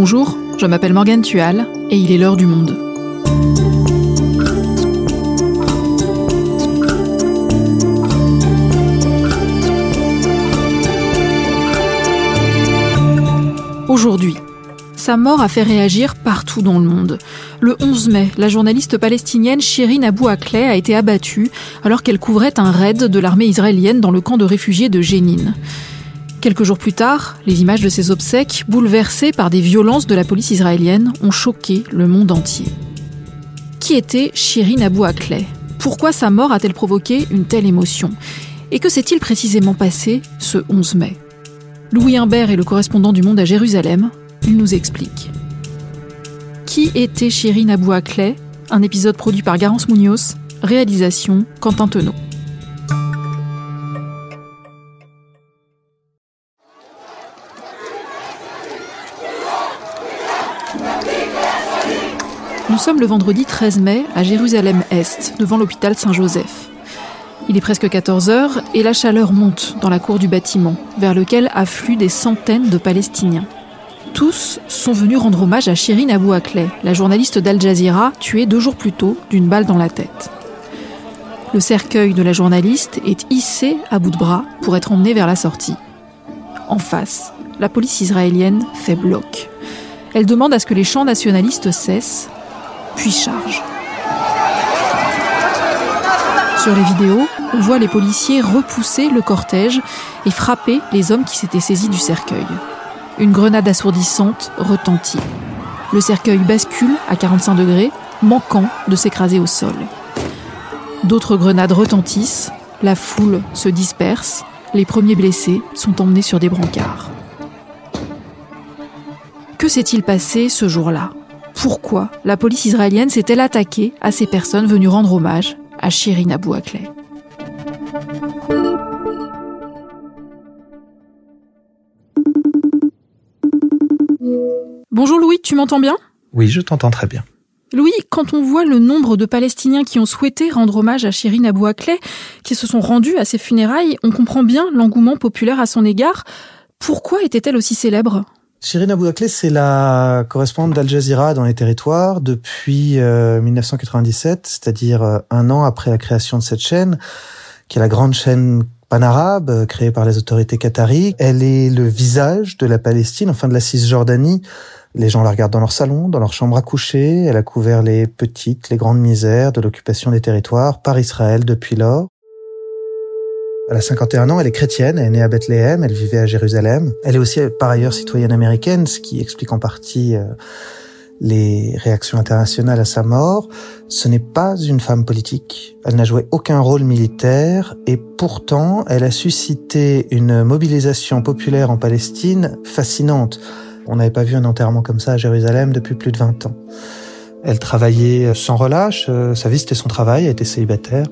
Bonjour, je m'appelle Morgane Tual et il est l'heure du monde. Aujourd'hui, sa mort a fait réagir partout dans le monde. Le 11 mai, la journaliste palestinienne Shirin Abu Akleh a été abattue alors qu'elle couvrait un raid de l'armée israélienne dans le camp de réfugiés de Jénine. Quelques jours plus tard, les images de ses obsèques, bouleversées par des violences de la police israélienne, ont choqué le monde entier. Qui était Shirin Abu Akleh? Pourquoi sa mort a-t-elle provoqué une telle émotion? Et que s'est-il précisément passé ce 11 mai? Louis Imbert est le correspondant du Monde à Jérusalem. Il nous explique. Qui était Shirin Abu Akleh? Un épisode produit par Garance Munoz, réalisation Quentin Tenot. Nous sommes le vendredi 13 mai à Jérusalem-Est, devant l'hôpital Saint-Joseph. Il est presque 14 heures et la chaleur monte dans la cour du bâtiment, vers lequel affluent des centaines de Palestiniens. Tous sont venus rendre hommage à Shirin Abu Akleh, la journaliste d'Al Jazeera tuée deux jours plus tôt d'une balle dans la tête. Le cercueil de la journaliste est hissé à bout de bras pour être emmené vers la sortie. En face, la police israélienne fait bloc. Elle demande à ce que les chants nationalistes cessent puis charge. Sur les vidéos, on voit les policiers repousser le cortège et frapper les hommes qui s'étaient saisis du cercueil. Une grenade assourdissante retentit. Le cercueil bascule à 45 degrés, manquant de s'écraser au sol. D'autres grenades retentissent, la foule se disperse, les premiers blessés sont emmenés sur des brancards. Que s'est-il passé ce jour-là? Pourquoi la police israélienne s'est-elle attaquée à ces personnes venues rendre hommage à Shirin Abu Akleh Bonjour Louis, tu m'entends bien? Oui, je t'entends très bien. Louis, quand on voit le nombre de Palestiniens qui ont souhaité rendre hommage à Shirin Abu Akleh, qui se sont rendus à ses funérailles, on comprend bien l'engouement populaire à son égard. Pourquoi était-elle aussi célèbre? Shirin Abu Akleh, c'est la correspondante d'Al Jazeera dans les territoires depuis 1997, euh, c'est-à-dire euh, un an après la création de cette chaîne, qui est la grande chaîne panarabe euh, créée par les autorités qataries. Elle est le visage de la Palestine, enfin de la Cisjordanie. Les gens la regardent dans leur salon, dans leur chambre à coucher. Elle a couvert les petites, les grandes misères de l'occupation des territoires par Israël depuis lors. Elle a 51 ans, elle est chrétienne, elle est née à Bethléem, elle vivait à Jérusalem. Elle est aussi par ailleurs citoyenne américaine, ce qui explique en partie euh, les réactions internationales à sa mort. Ce n'est pas une femme politique, elle n'a joué aucun rôle militaire et pourtant elle a suscité une mobilisation populaire en Palestine fascinante. On n'avait pas vu un enterrement comme ça à Jérusalem depuis plus de 20 ans. Elle travaillait sans relâche, euh, sa vie c'était son travail, elle était célibataire.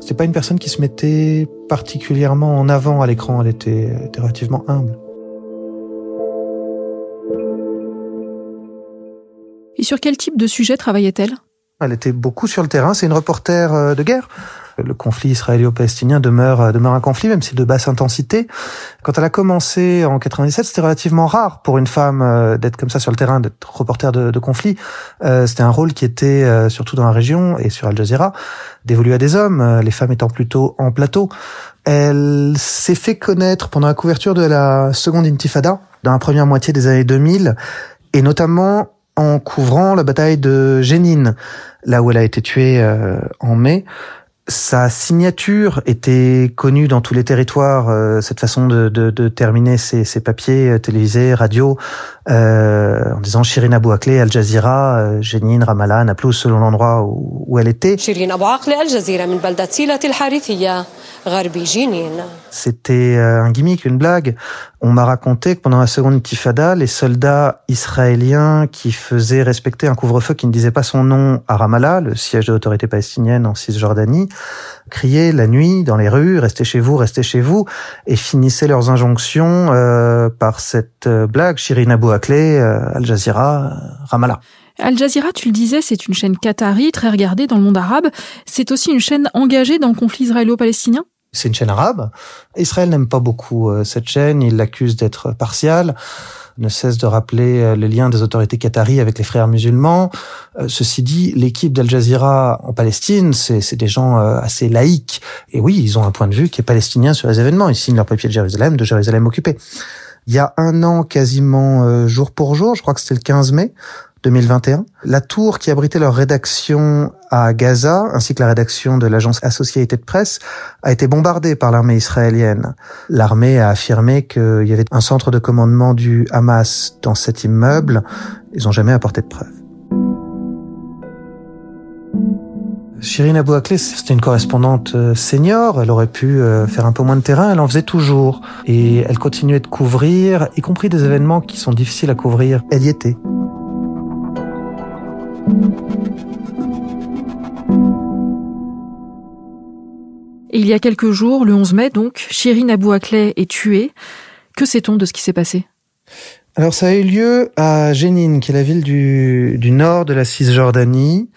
C'est pas une personne qui se mettait particulièrement en avant à l'écran. Elle était, était relativement humble. Et sur quel type de sujet travaillait-elle? Elle était beaucoup sur le terrain. C'est une reporter euh, de guerre le conflit israélo-palestinien demeure euh, demeure un conflit, même si de basse intensité. Quand elle a commencé en 97, c'était relativement rare pour une femme euh, d'être comme ça sur le terrain, d'être reporter de, de conflit. Euh, c'était un rôle qui était surtout dans la région et sur Al Jazeera dévolu à des hommes, les femmes étant plutôt en plateau. Elle s'est fait connaître pendant la couverture de la seconde Intifada dans la première moitié des années 2000 et notamment en couvrant la bataille de Jénine, là où elle a été tuée en mai sa signature était connue dans tous les territoires, euh, cette façon de, de, de terminer ses, ses, papiers euh, télévisés, radio, euh, en disant Shirin Abu Akleh, Al Jazeera, euh, Jenin, Ramallah, Naplouse, selon l'endroit où, où, elle était. C'était euh, un gimmick, une blague. On m'a raconté que pendant la seconde intifada, les soldats israéliens qui faisaient respecter un couvre-feu qui ne disait pas son nom à Ramallah, le siège de l'autorité palestinienne en Cisjordanie, criaient la nuit dans les rues, restez chez vous, restez chez vous, et finissaient leurs injonctions euh, par cette euh, blague, Shirin Abu Akleh, Al Jazeera, Ramallah. Al Jazeera, tu le disais, c'est une chaîne qatari, très regardée dans le monde arabe. C'est aussi une chaîne engagée dans le conflit israélo-palestinien? C'est une chaîne arabe. Israël n'aime pas beaucoup cette chaîne, il l'accuse d'être partiale ne cesse de rappeler euh, le lien des autorités qataries avec les frères musulmans. Euh, ceci dit, l'équipe d'Al Jazeera en Palestine, c'est des gens euh, assez laïcs. Et oui, ils ont un point de vue qui est palestinien sur les événements. Ils signent leur papier de Jérusalem, de Jérusalem occupée. Il y a un an, quasiment jour pour jour, je crois que c'était le 15 mai, 2021. La tour qui abritait leur rédaction à Gaza, ainsi que la rédaction de l'agence Associated Press, a été bombardée par l'armée israélienne. L'armée a affirmé qu'il y avait un centre de commandement du Hamas dans cet immeuble. Ils n'ont jamais apporté de preuves. Shirin Abou c'était une correspondante euh, senior. Elle aurait pu euh, faire un peu moins de terrain. Elle en faisait toujours. Et elle continuait de couvrir, y compris des événements qui sont difficiles à couvrir. Elle y était. Il y a quelques jours, le 11 mai donc, Shirin Abou Akleh est tuée. Que sait-on de ce qui s'est passé? Alors ça a eu lieu à Jénine, qui est la ville du nord de la Cisjordanie,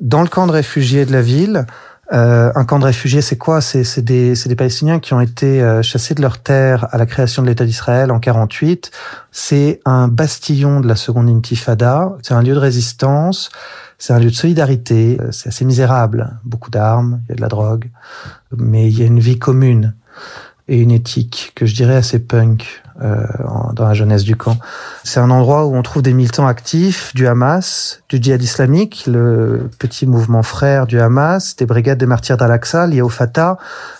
dans le camp de réfugiés de la ville. Euh, un camp de réfugiés, c'est quoi? C'est des, des Palestiniens qui ont été euh, chassés de leur terre à la création de l'État d'Israël en 48. C'est un bastillon de la seconde intifada. C'est un lieu de résistance. C'est un lieu de solidarité. C'est assez misérable. Beaucoup d'armes, il y a de la drogue, mais il y a une vie commune et une éthique que je dirais assez punk euh, dans la jeunesse du camp. C'est un endroit où on trouve des militants actifs du Hamas, du djihad islamique, le petit mouvement frère du Hamas, des brigades des martyrs d'Al-Aqsa liées au Fatah,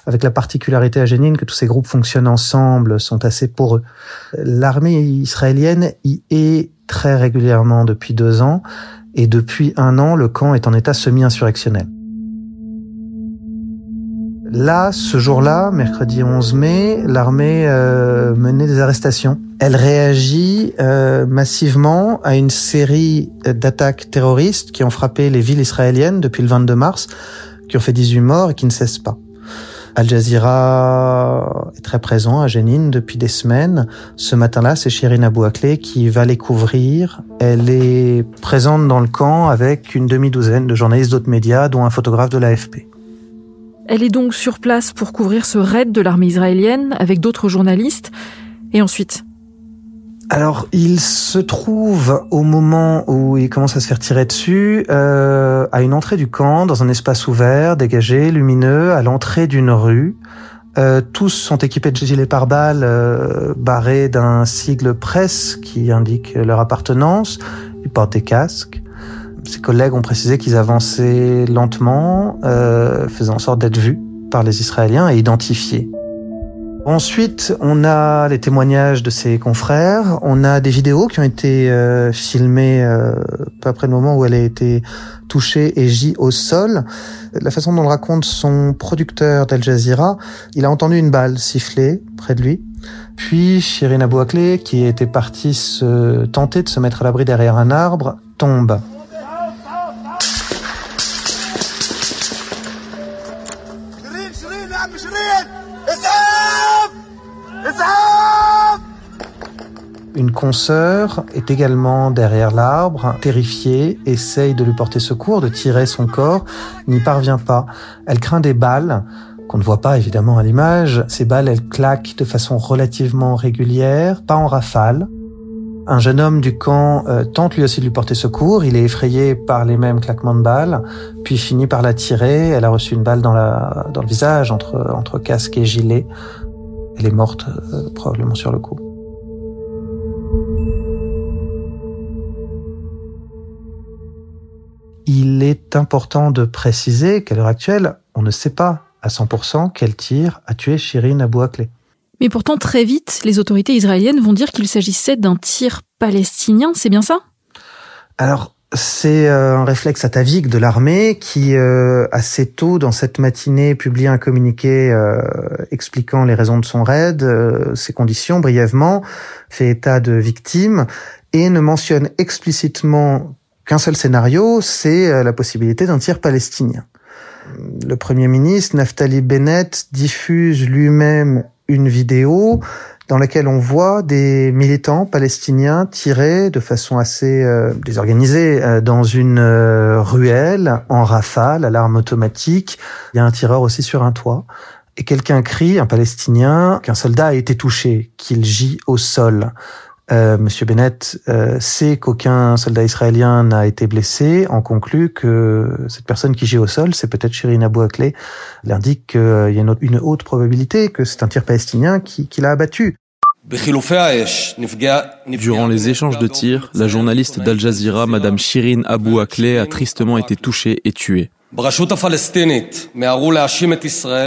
avec la particularité à Jénine que tous ces groupes fonctionnent ensemble, sont assez poreux. L'armée israélienne y est très régulièrement depuis deux ans et depuis un an, le camp est en état semi-insurrectionnel. Là, ce jour-là, mercredi 11 mai, l'armée euh, menait des arrestations. Elle réagit euh, massivement à une série d'attaques terroristes qui ont frappé les villes israéliennes depuis le 22 mars, qui ont fait 18 morts et qui ne cessent pas. Al Jazeera est très présent à Jenin depuis des semaines. Ce matin-là, c'est Shirin Abou Akleh qui va les couvrir. Elle est présente dans le camp avec une demi-douzaine de journalistes d'autres médias, dont un photographe de l'AFP. Elle est donc sur place pour couvrir ce raid de l'armée israélienne avec d'autres journalistes. Et ensuite? Alors, il se trouve au moment où il commence à se faire tirer dessus, euh, à une entrée du camp, dans un espace ouvert, dégagé, lumineux, à l'entrée d'une rue. Euh, tous sont équipés de gilets pare-balles euh, barrés d'un sigle presse qui indique leur appartenance. Ils portent des casques. Ses collègues ont précisé qu'ils avançaient lentement, euh, faisant en sorte d'être vus par les Israéliens et identifiés. Ensuite, on a les témoignages de ses confrères, on a des vidéos qui ont été euh, filmées euh, peu après le moment où elle a été touchée et gît au sol. La façon dont le raconte son producteur d'Al Jazeera, il a entendu une balle siffler près de lui. Puis Shirin Abou Akleh, qui était partie se tenter de se mettre à l'abri derrière un arbre, tombe. Consoeur est également derrière l'arbre, terrifiée, essaye de lui porter secours, de tirer son corps, n'y parvient pas. Elle craint des balles, qu'on ne voit pas évidemment à l'image. Ces balles, elles claquent de façon relativement régulière, pas en rafale. Un jeune homme du camp euh, tente lui aussi de lui porter secours. Il est effrayé par les mêmes claquements de balles, puis finit par la tirer. Elle a reçu une balle dans, la, dans le visage, entre, entre casque et gilet. Elle est morte euh, probablement sur le coup. Il est important de préciser qu'à l'heure actuelle, on ne sait pas à 100% quel tir a tué Shirin Abou Akleh. Mais pourtant, très vite, les autorités israéliennes vont dire qu'il s'agissait d'un tir palestinien, c'est bien ça? Alors, c'est euh, un réflexe atavique de l'armée qui, euh, assez tôt dans cette matinée, publie un communiqué euh, expliquant les raisons de son raid, ses conditions brièvement, fait état de victimes et ne mentionne explicitement qu'un seul scénario, c'est la possibilité d'un tir palestinien. Le Premier ministre, Naftali Bennett, diffuse lui-même une vidéo dans laquelle on voit des militants palestiniens tirer de façon assez euh, désorganisée euh, dans une euh, ruelle en rafale à l'arme automatique. Il y a un tireur aussi sur un toit. et quelqu'un crie, un Palestinien, qu'un soldat a été touché, qu'il gît au sol. Euh, Monsieur Bennett euh, sait qu'aucun soldat israélien n'a été blessé, en conclut que cette personne qui gît au sol, c'est peut-être Shirin Abu Akleh. Il qu'il y a une, haute probabilité que c'est un tir palestinien qui, qui l'a abattu. Durant les échanges de tirs, la journaliste d'Al Jazeera, Madame Shirin Abu Akleh, a tristement été touchée et tuée.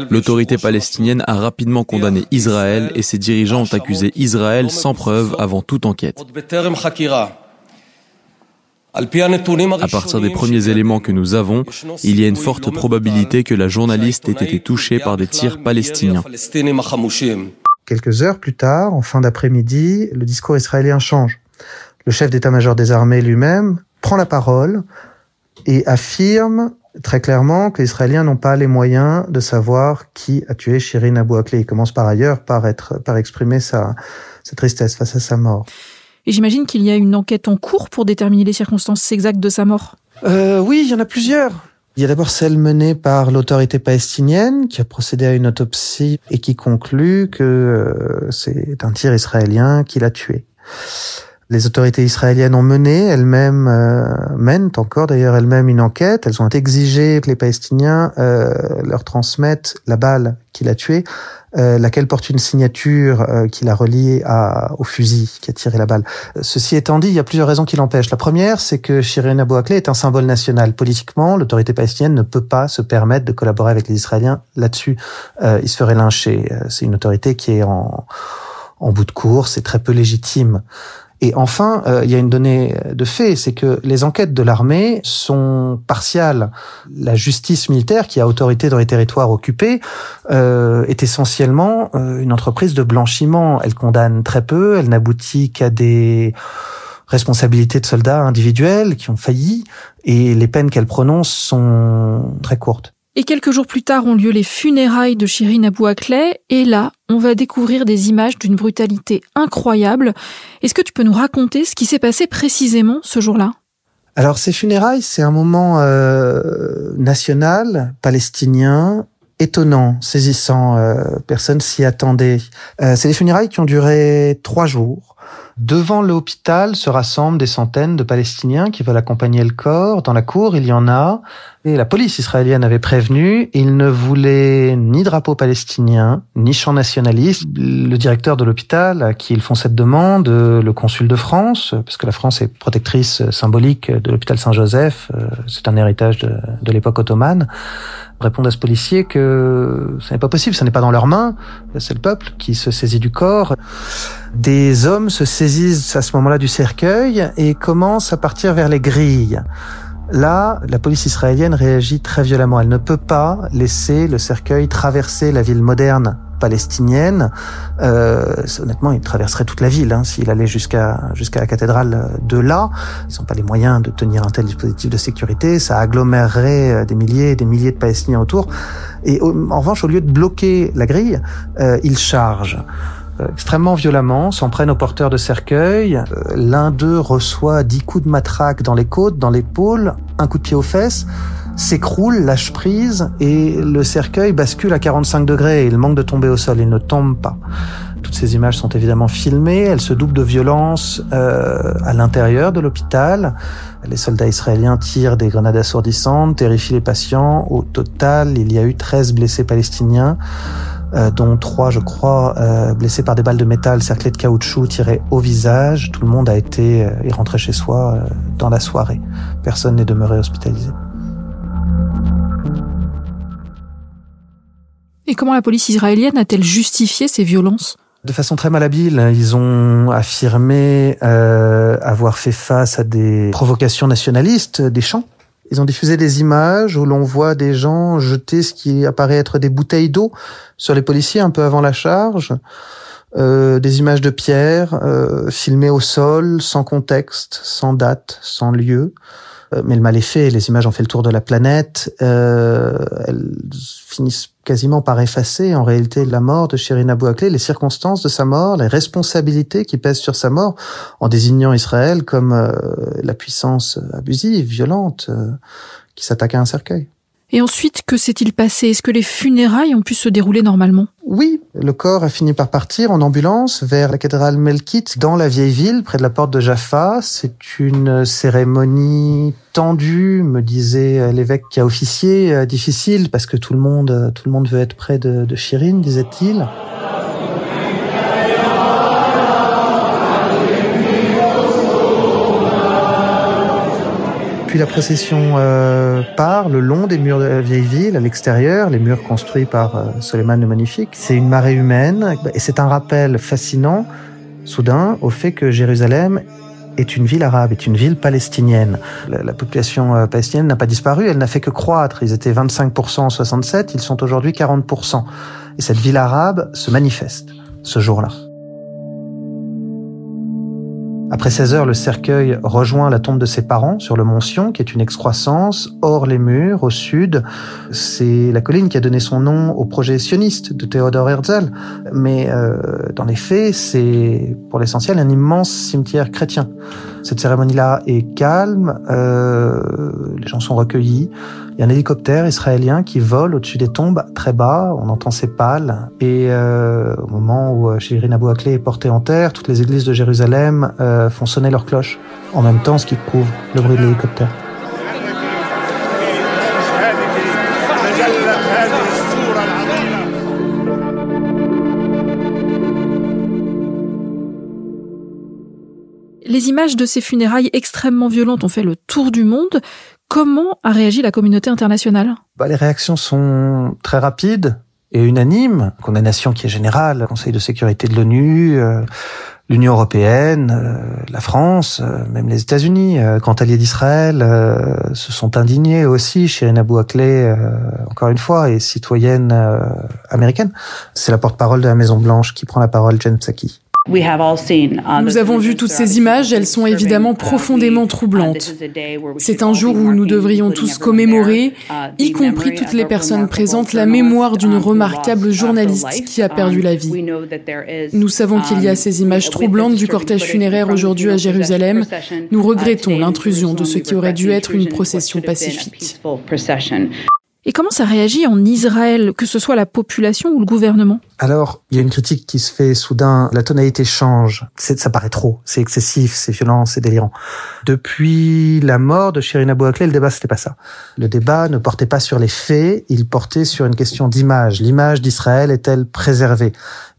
L'autorité palestinienne a rapidement condamné Israël et ses dirigeants ont accusé Israël sans preuve avant toute enquête. À partir des premiers éléments que nous avons, il y a une forte probabilité que la journaliste ait été touchée par des tirs palestiniens. Quelques heures plus tard, en fin d'après-midi, le discours israélien change. Le chef d'état-major des armées lui-même prend la parole et affirme très clairement que les Israéliens n'ont pas les moyens de savoir qui a tué Shirin Abu Akleh. Il commence par ailleurs par être, par exprimer sa, sa tristesse face à sa mort. Et j'imagine qu'il y a une enquête en cours pour déterminer les circonstances exactes de sa mort. Euh, oui, il y en a plusieurs. Il y a d'abord celle menée par l'autorité palestinienne qui a procédé à une autopsie et qui conclut que euh, c'est un tir israélien qui l'a tué. Les autorités israéliennes ont mené elles-mêmes, euh, mènent encore d'ailleurs elles-mêmes une enquête. Elles ont exigé que les Palestiniens euh, leur transmettent la balle qui l'a tué, euh, laquelle porte une signature euh, qui l'a reliée à, au fusil qui a tiré la balle. Ceci étant dit, il y a plusieurs raisons qui l'empêchent. La première, c'est que Shirin Abu Akleh est un symbole national. Politiquement, l'autorité palestinienne ne peut pas se permettre de collaborer avec les Israéliens là-dessus. il se ferait lyncher. C'est une autorité qui est en, en bout de course, c'est très peu légitime. Et enfin, euh, il y a une donnée de fait, c'est que les enquêtes de l'armée sont partiales. La justice militaire, qui a autorité dans les territoires occupés, euh, est essentiellement euh, une entreprise de blanchiment. Elle condamne très peu, elle n'aboutit qu'à des responsabilités de soldats individuels qui ont failli, et les peines qu'elle prononce sont très courtes. Et quelques jours plus tard ont lieu les funérailles de Shirin Abu Akleh, et là, on va découvrir des images d'une brutalité incroyable. Est-ce que tu peux nous raconter ce qui s'est passé précisément ce jour-là? Alors ces funérailles, c'est un moment euh, national, palestinien, étonnant, saisissant, euh, personne s'y attendait. Euh, c'est des funérailles qui ont duré trois jours. Devant l'hôpital se rassemblent des centaines de Palestiniens qui veulent accompagner le corps. Dans la cour, il y en a. Et la police israélienne avait prévenu, ils ne voulaient ni drapeau palestinien, ni chant nationaliste. Le directeur de l'hôpital, à qui ils font cette demande, le consul de France, parce que la France est protectrice symbolique de l'hôpital Saint-Joseph, euh, c'est un héritage de, de l'époque ottomane, répondent à ce policier que ce n'est pas possible, ce n'est pas dans leurs mains, c'est le peuple qui se saisit du corps. Des hommes se saisissent à ce moment-là du cercueil et commencent à partir vers les grilles. Là, la police israélienne réagit très violemment. Elle ne peut pas laisser le cercueil traverser la ville moderne palestinienne. Euh, honnêtement, il traverserait toute la ville hein, s'il allait jusqu'à jusqu'à la cathédrale de là. Ils n'ont pas les moyens de tenir un tel dispositif de sécurité. Ça agglomérerait euh, des milliers et des milliers de Palestiniens autour. Et en revanche, au lieu de bloquer la grille, euh, ils chargent. Extrêmement violemment, s'en prennent aux porteurs de cercueil. Euh, l'un d'eux reçoit dix coups de matraque dans les côtes, dans l'épaule, un coup de pied aux fesses, s'écroule, lâche prise et le cercueil bascule à 45 degrés. Il manque de tomber au sol, il ne tombe pas. Toutes ces images sont évidemment filmées, elles se doublent de violence euh, à l'intérieur de l'hôpital. Les soldats israéliens tirent des grenades assourdissantes, terrifient les patients. Au total, il y a eu 13 blessés palestiniens. Euh, dont trois, je crois, euh, blessés par des balles de métal cerclées de caoutchouc tirées au visage. Tout le monde a été euh, rentré chez soi euh, dans la soirée. Personne n'est demeuré hospitalisé. Et comment la police israélienne a-t-elle justifié ces violences? De façon très malhabile, ils ont affirmé euh, avoir fait face à des provocations nationalistes des champs ils ont diffusé des images où l'on voit des gens jeter ce qui apparaît être des bouteilles d'eau sur les policiers un peu avant la charge. Euh, des images de pierre euh, filmées au sol, sans contexte, sans date, sans lieu. Euh, mais le mal est fait, les images ont fait le tour de la planète. Euh, elles finissent quasiment par effacer en réalité la mort de Shirin Abu Akleh, les circonstances de sa mort, les responsabilités qui pèsent sur sa mort, en désignant Israël comme euh, la puissance abusive, violente, qui s'attaque à un cercueil. Et ensuite, que s'est-il passé? Est-ce que les funérailles ont pu se dérouler normalement? Oui, le corps a fini par partir en ambulance vers la cathédrale Melkite dans la vieille ville, près de la porte de Jaffa. C'est une cérémonie tendue, me disait l'évêque qui a officié, euh, difficile parce que tout le monde, tout le monde veut être près de, de Chirine, disait-il. La procession euh, part le long des murs de la vieille ville, à l'extérieur, les murs construits par euh, Soleiman le Magnifique. C'est une marée humaine et c'est un rappel fascinant, soudain, au fait que Jérusalem est une ville arabe, est une ville palestinienne. La, la population euh, palestinienne n'a pas disparu, elle n'a fait que croître. Ils étaient 25% en 67, ils sont aujourd'hui 40%. Et cette ville arabe se manifeste ce jour-là. Après 16 heures, le cercueil rejoint la tombe de ses parents sur le mont Sion, qui est une excroissance, hors les murs, au sud. C'est la colline qui a donné son nom au projet sioniste de Theodor Herzl. Mais euh, dans les faits, c'est pour l'essentiel un immense cimetière chrétien. Cette cérémonie-là est calme, euh, les gens sont recueillis. Il y a un hélicoptère israélien qui vole au-dessus des tombes très bas, on entend ses pales. Et euh, au moment où Shirin Abou Akleh est porté en terre, toutes les églises de Jérusalem euh, font sonner leurs cloches, en même temps ce qui couvre le bruit de l'hélicoptère. Les images de ces funérailles extrêmement violentes ont fait le tour du monde. Comment a réagi la communauté internationale? Bah, Les réactions sont très rapides et unanimes. Condamnation qui est générale, le Conseil de sécurité de l'ONU, euh, l'Union européenne, euh, la France, euh, même les États-Unis, quant à d'Israël, euh, se sont indignés aussi. Shirin Abou Akleh, encore une fois, est citoyenne américaine. C'est la porte-parole de la Maison Blanche qui prend la parole, Jen Psaki. Nous avons vu toutes ces images, elles sont évidemment profondément troublantes. C'est un jour où nous devrions tous commémorer, y compris toutes les personnes présentes, la mémoire d'une remarquable journaliste qui a perdu la vie. Nous savons qu'il y a ces images troublantes du cortège funéraire aujourd'hui à Jérusalem. Nous regrettons l'intrusion de ce qui aurait dû être une procession pacifique. Et comment ça réagit en Israël, que ce soit la population ou le gouvernement? Alors, il y a une critique qui se fait soudain, la tonalité change, ça paraît trop, c'est excessif, c'est violent, c'est délirant. Depuis la mort de Shirin Abou Akleh, le débat c'était pas ça. Le débat ne portait pas sur les faits, il portait sur une question d'image. L'image d'Israël est-elle préservée?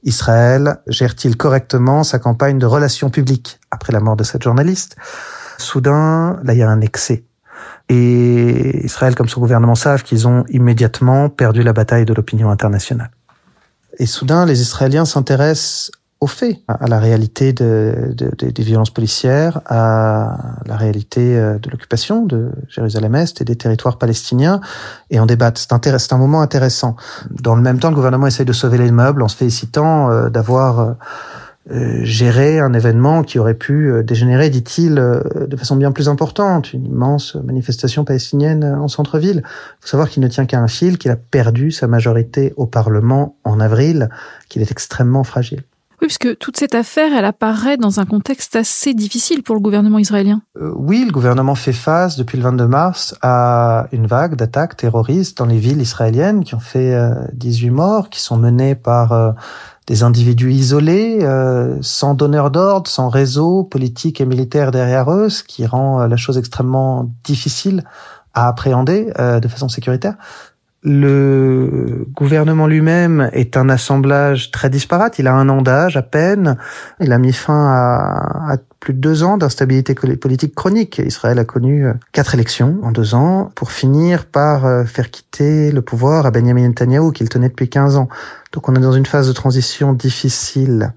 Israël gère-t-il correctement sa campagne de relations publiques après la mort de cette journaliste? Soudain, là il y a un excès et Israël, comme son gouvernement, savent qu'ils ont immédiatement perdu la bataille de l'opinion internationale. Et soudain, les Israéliens s'intéressent aux faits, à la réalité de, de, de, des violences policières, à la réalité euh, de l'occupation de Jérusalem-Est et des territoires palestiniens, et en débattent. C'est un moment intéressant. Dans le même temps, le gouvernement essaye de sauver les meubles en se félicitant euh, d'avoir euh, gérer un événement qui aurait pu euh, dégénérer, dit-il, euh, de façon bien plus importante, une immense manifestation palestinienne en centre-ville. Il faut savoir qu'il ne tient qu'à un fil, qu'il a perdu sa majorité au Parlement en avril, qu'il est extrêmement fragile. Oui, puisque toute cette affaire, elle apparaît dans un contexte assez difficile pour le gouvernement israélien. Euh, oui, le gouvernement fait face depuis le 22 mars à une vague d'attaques terroristes dans les villes israéliennes qui ont fait euh, 18 morts, qui sont menées par euh, des individus isolés, euh, sans donneur d'ordre, sans réseau politique et militaire derrière eux, ce qui rend euh, la chose extrêmement difficile à appréhender euh, de façon sécuritaire. Le gouvernement lui-même est un assemblage très disparate. Il a un an d'âge à peine. Il a mis fin à, à plus de deux ans d'instabilité politique chronique. Israël a connu quatre élections en deux ans pour finir par faire quitter le pouvoir à Benjamin Netanyahu qu'il tenait depuis 15 ans. Donc on est dans une phase de transition difficile.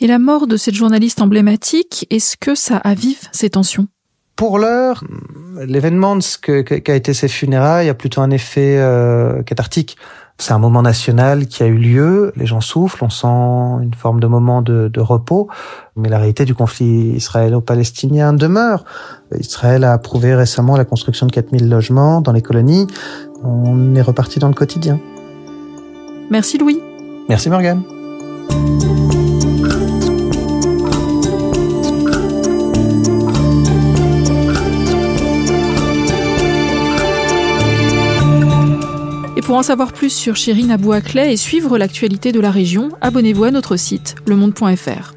Et la mort de cette journaliste emblématique, est-ce que ça avive ces tensions? Pour l'heure, l'événement de ce qu'a été ces funérailles a plutôt un effet euh, cathartique. C'est un moment national qui a eu lieu, les gens soufflent, on sent une forme de moment de, de repos, mais la réalité du conflit israélo-palestinien demeure. Israël a approuvé récemment la construction de 4000 logements dans les colonies. On est reparti dans le quotidien. Merci Louis. Merci Morgane. Pour en savoir plus sur Chérine Abouakley et suivre l'actualité de la région, abonnez-vous à notre site lemonde.fr.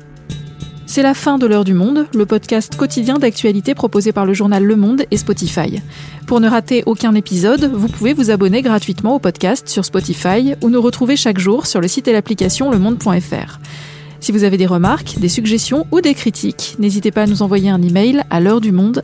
C'est la fin de l'heure du monde, le podcast quotidien d'actualité proposé par le journal Le Monde et Spotify. Pour ne rater aucun épisode, vous pouvez vous abonner gratuitement au podcast sur Spotify ou nous retrouver chaque jour sur le site et l'application lemonde.fr. Si vous avez des remarques, des suggestions ou des critiques, n'hésitez pas à nous envoyer un email à l'heure du monde